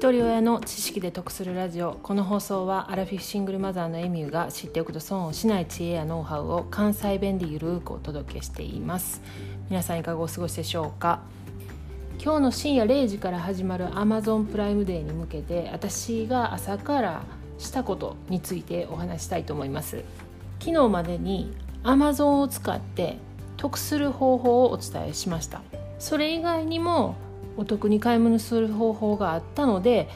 一人親の知識で得するラジオ。この放送はアラフィフシングルマザーのエミューが知っておくと損をしない知恵やノウハウを関西弁でゆるくお届けしています。皆さんいかがお過ごしでしょうか？今日の深夜0時から始まる Amazon プライムデーに向けて私が朝からしたことについてお話したいと思います。昨日までに Amazon を使って得する方法をお伝えしました。それ以外にもお得に買い物する方法があったので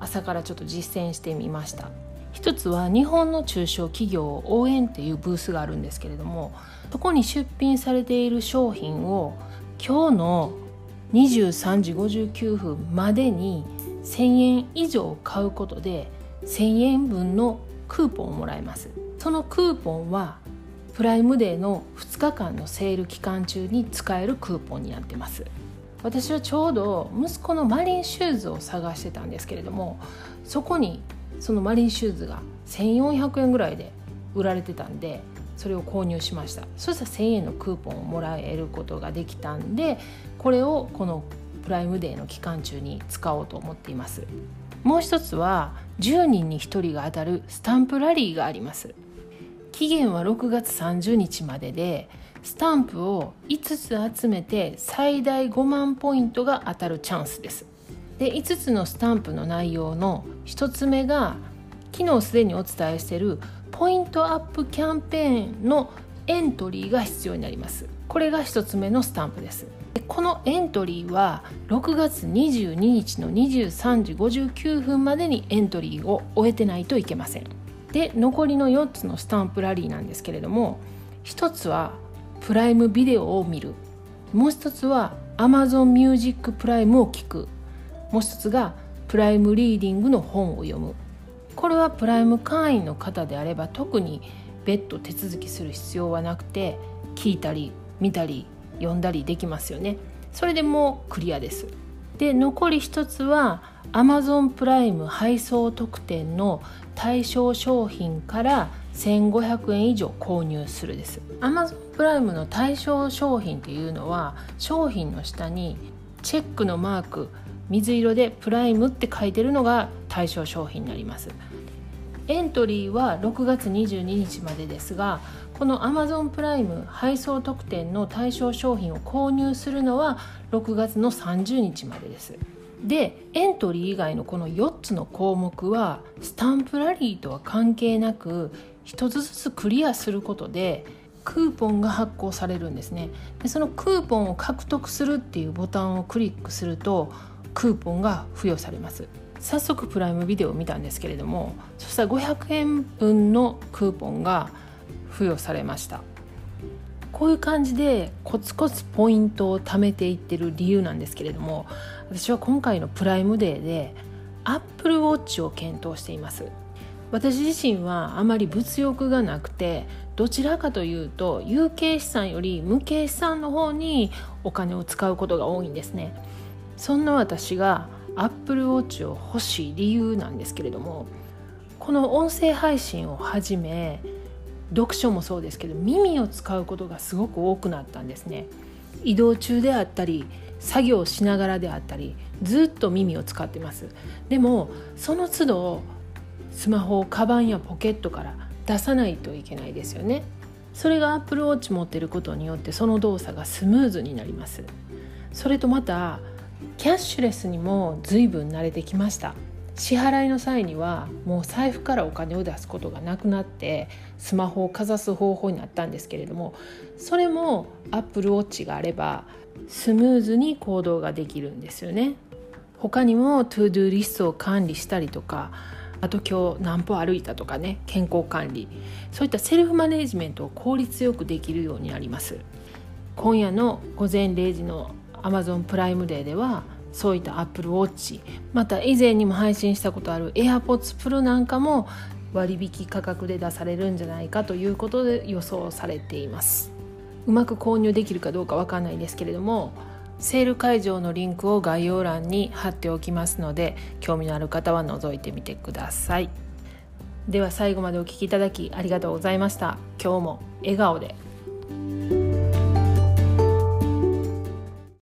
朝からちょっと実践してみました。一つは日本の中小企業応援っていうブースがあるんですけれどもそこに出品されている商品を今日の23時59分までに1000円以上買うことで1000円分のクーポンをもらえます。そのクーポンはプライムデーの2日間のセール期間中に使えるクーポンになってます。私はちょうど息子のマリンシューズを探してたんですけれどもそこにそのマリンシューズが1400円ぐらいで売られてたんでそれを購入しました。そしたら1000円のクーポンをもらえることができたんでこれをこのプライムデーの期間中に使おうと思っています。もう一つは10人に1人が当たるスタンプラリーがあります。期限は6月30日まででスタンプを5つ集めて最大5万ポイントが当たるチャンスです。で5つのスタンプの内容の1つ目が昨日すでにお伝えしているポイントアップキャンペーンのエントリーが必要になります。これが1つ目のスタンプです。このエントリーは6月22日の23時59分までにエントリーを終えてないといけません。で残りの4つのスタンプラリーなんですけれども1つはプライムビデオを見る。もう一つは Amazon Music プライムを聞く。もう一つがプライムリーディングの本を読む。これはプライム会員の方であれば特に別途手続きする必要はなくて聞いたり見たり読んだりできますよね。それでもうクリアです。で残り一つは Amazon プライム配送特典の対象商品から1500円以上購入するです。Amazon プライムの対象商品っていうのは商品の下にチェックのマーク水色でプライムって書いてるのが対象商品になります。エントリーは6月22日までですがこの Amazon プライム配送特典の対象商品を購入するのは6月の30日までです。でエントリー以外のこの4つの項目はスタンプラリーとは関係なく1つずつクリアすることでクーポンが発行されるんですね。でそのクーポンを獲得するっていうボタンをクリックするとクーポンが付与されます。早速プライムビデオを見たんですけれどもそしたら500円分のクーポンが付与されました。こういう感じでコツコツポイントを貯めていってる理由なんですけれども私は今回のプライムデーで Apple Watch を検討しています。私自身はあまり物欲がなくてどちらかというと有形資産より無形資産の方にお金を使うことが多いんですね。そんな私が Apple Watch を欲しい理由なんですけれどもこの音声配信をはじめ読書もそうですけど耳を使うことがすごく多くなったんですね。移動中であったり作業しながらであったりずっと耳を使ってます。でもその都度スマホをカバンやポケットから出さないといけないですよね。それが Apple Watch 持ってることによってその動作がスムーズになります。それとまたキャッシュレスにも随分慣れてきました。支払いの際にはもう財布からお金を出すことがなくなってスマホをかざす方法になったんですけれどもそれも Apple Watch があればスムーズに行動ができるんですよね。他にも ToDo リストを管理したりとかあと今日何歩歩いたとかね健康管理。そういったセルフマネジメントを効率よくできるようになります。今夜の午前0時の Amazon プライムデーではそういった Apple Watch また以前にも配信したことある AirPods Pro なんかも割引価格で出されるんじゃないかということで予想されています。うまく購入できるかどうかわかんないですけれどもセール会場のリンクを概要欄に貼っておきますので興味のある方は覗いてみてください。では最後までお聴きいただきありがとうございました。今日も笑顔で。